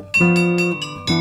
Música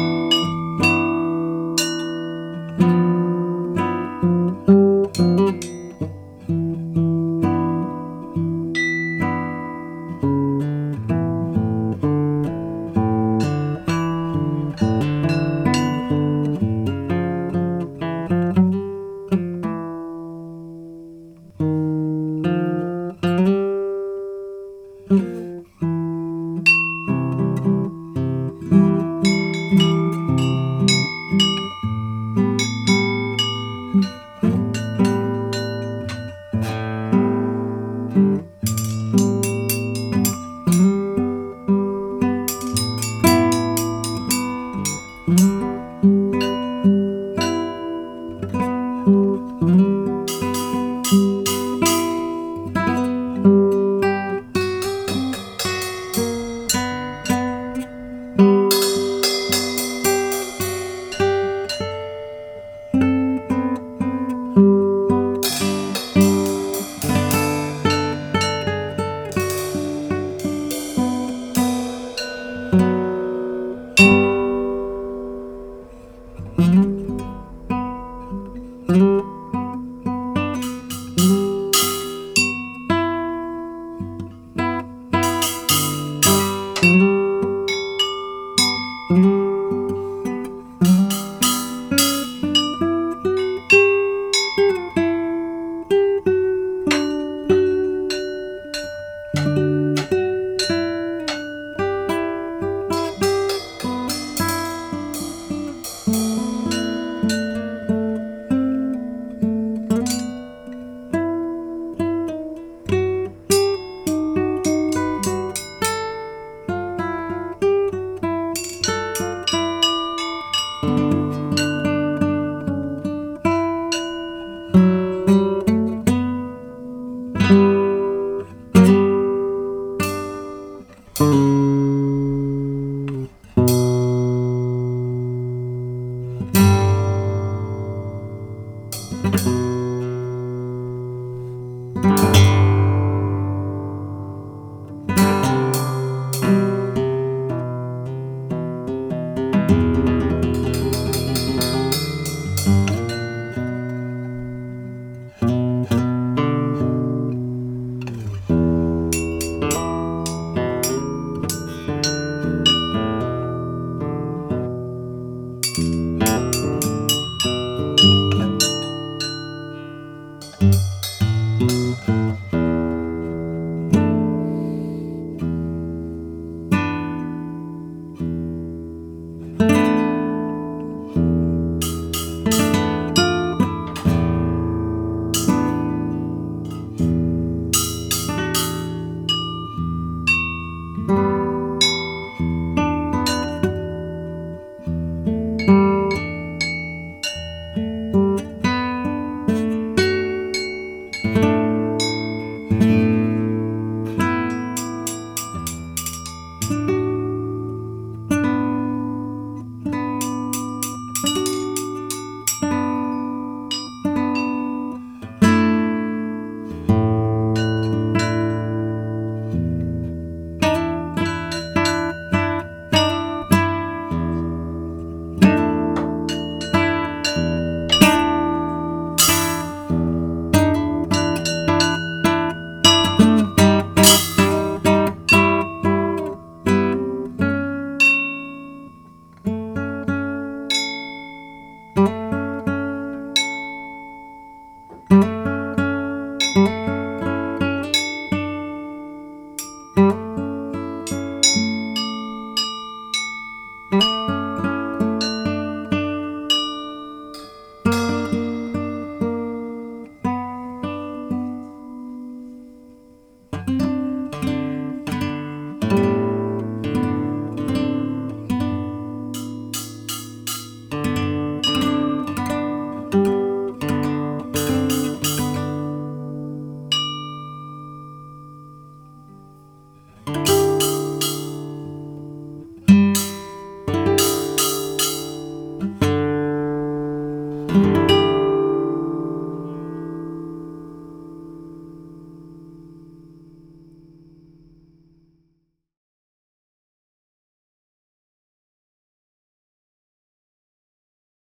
you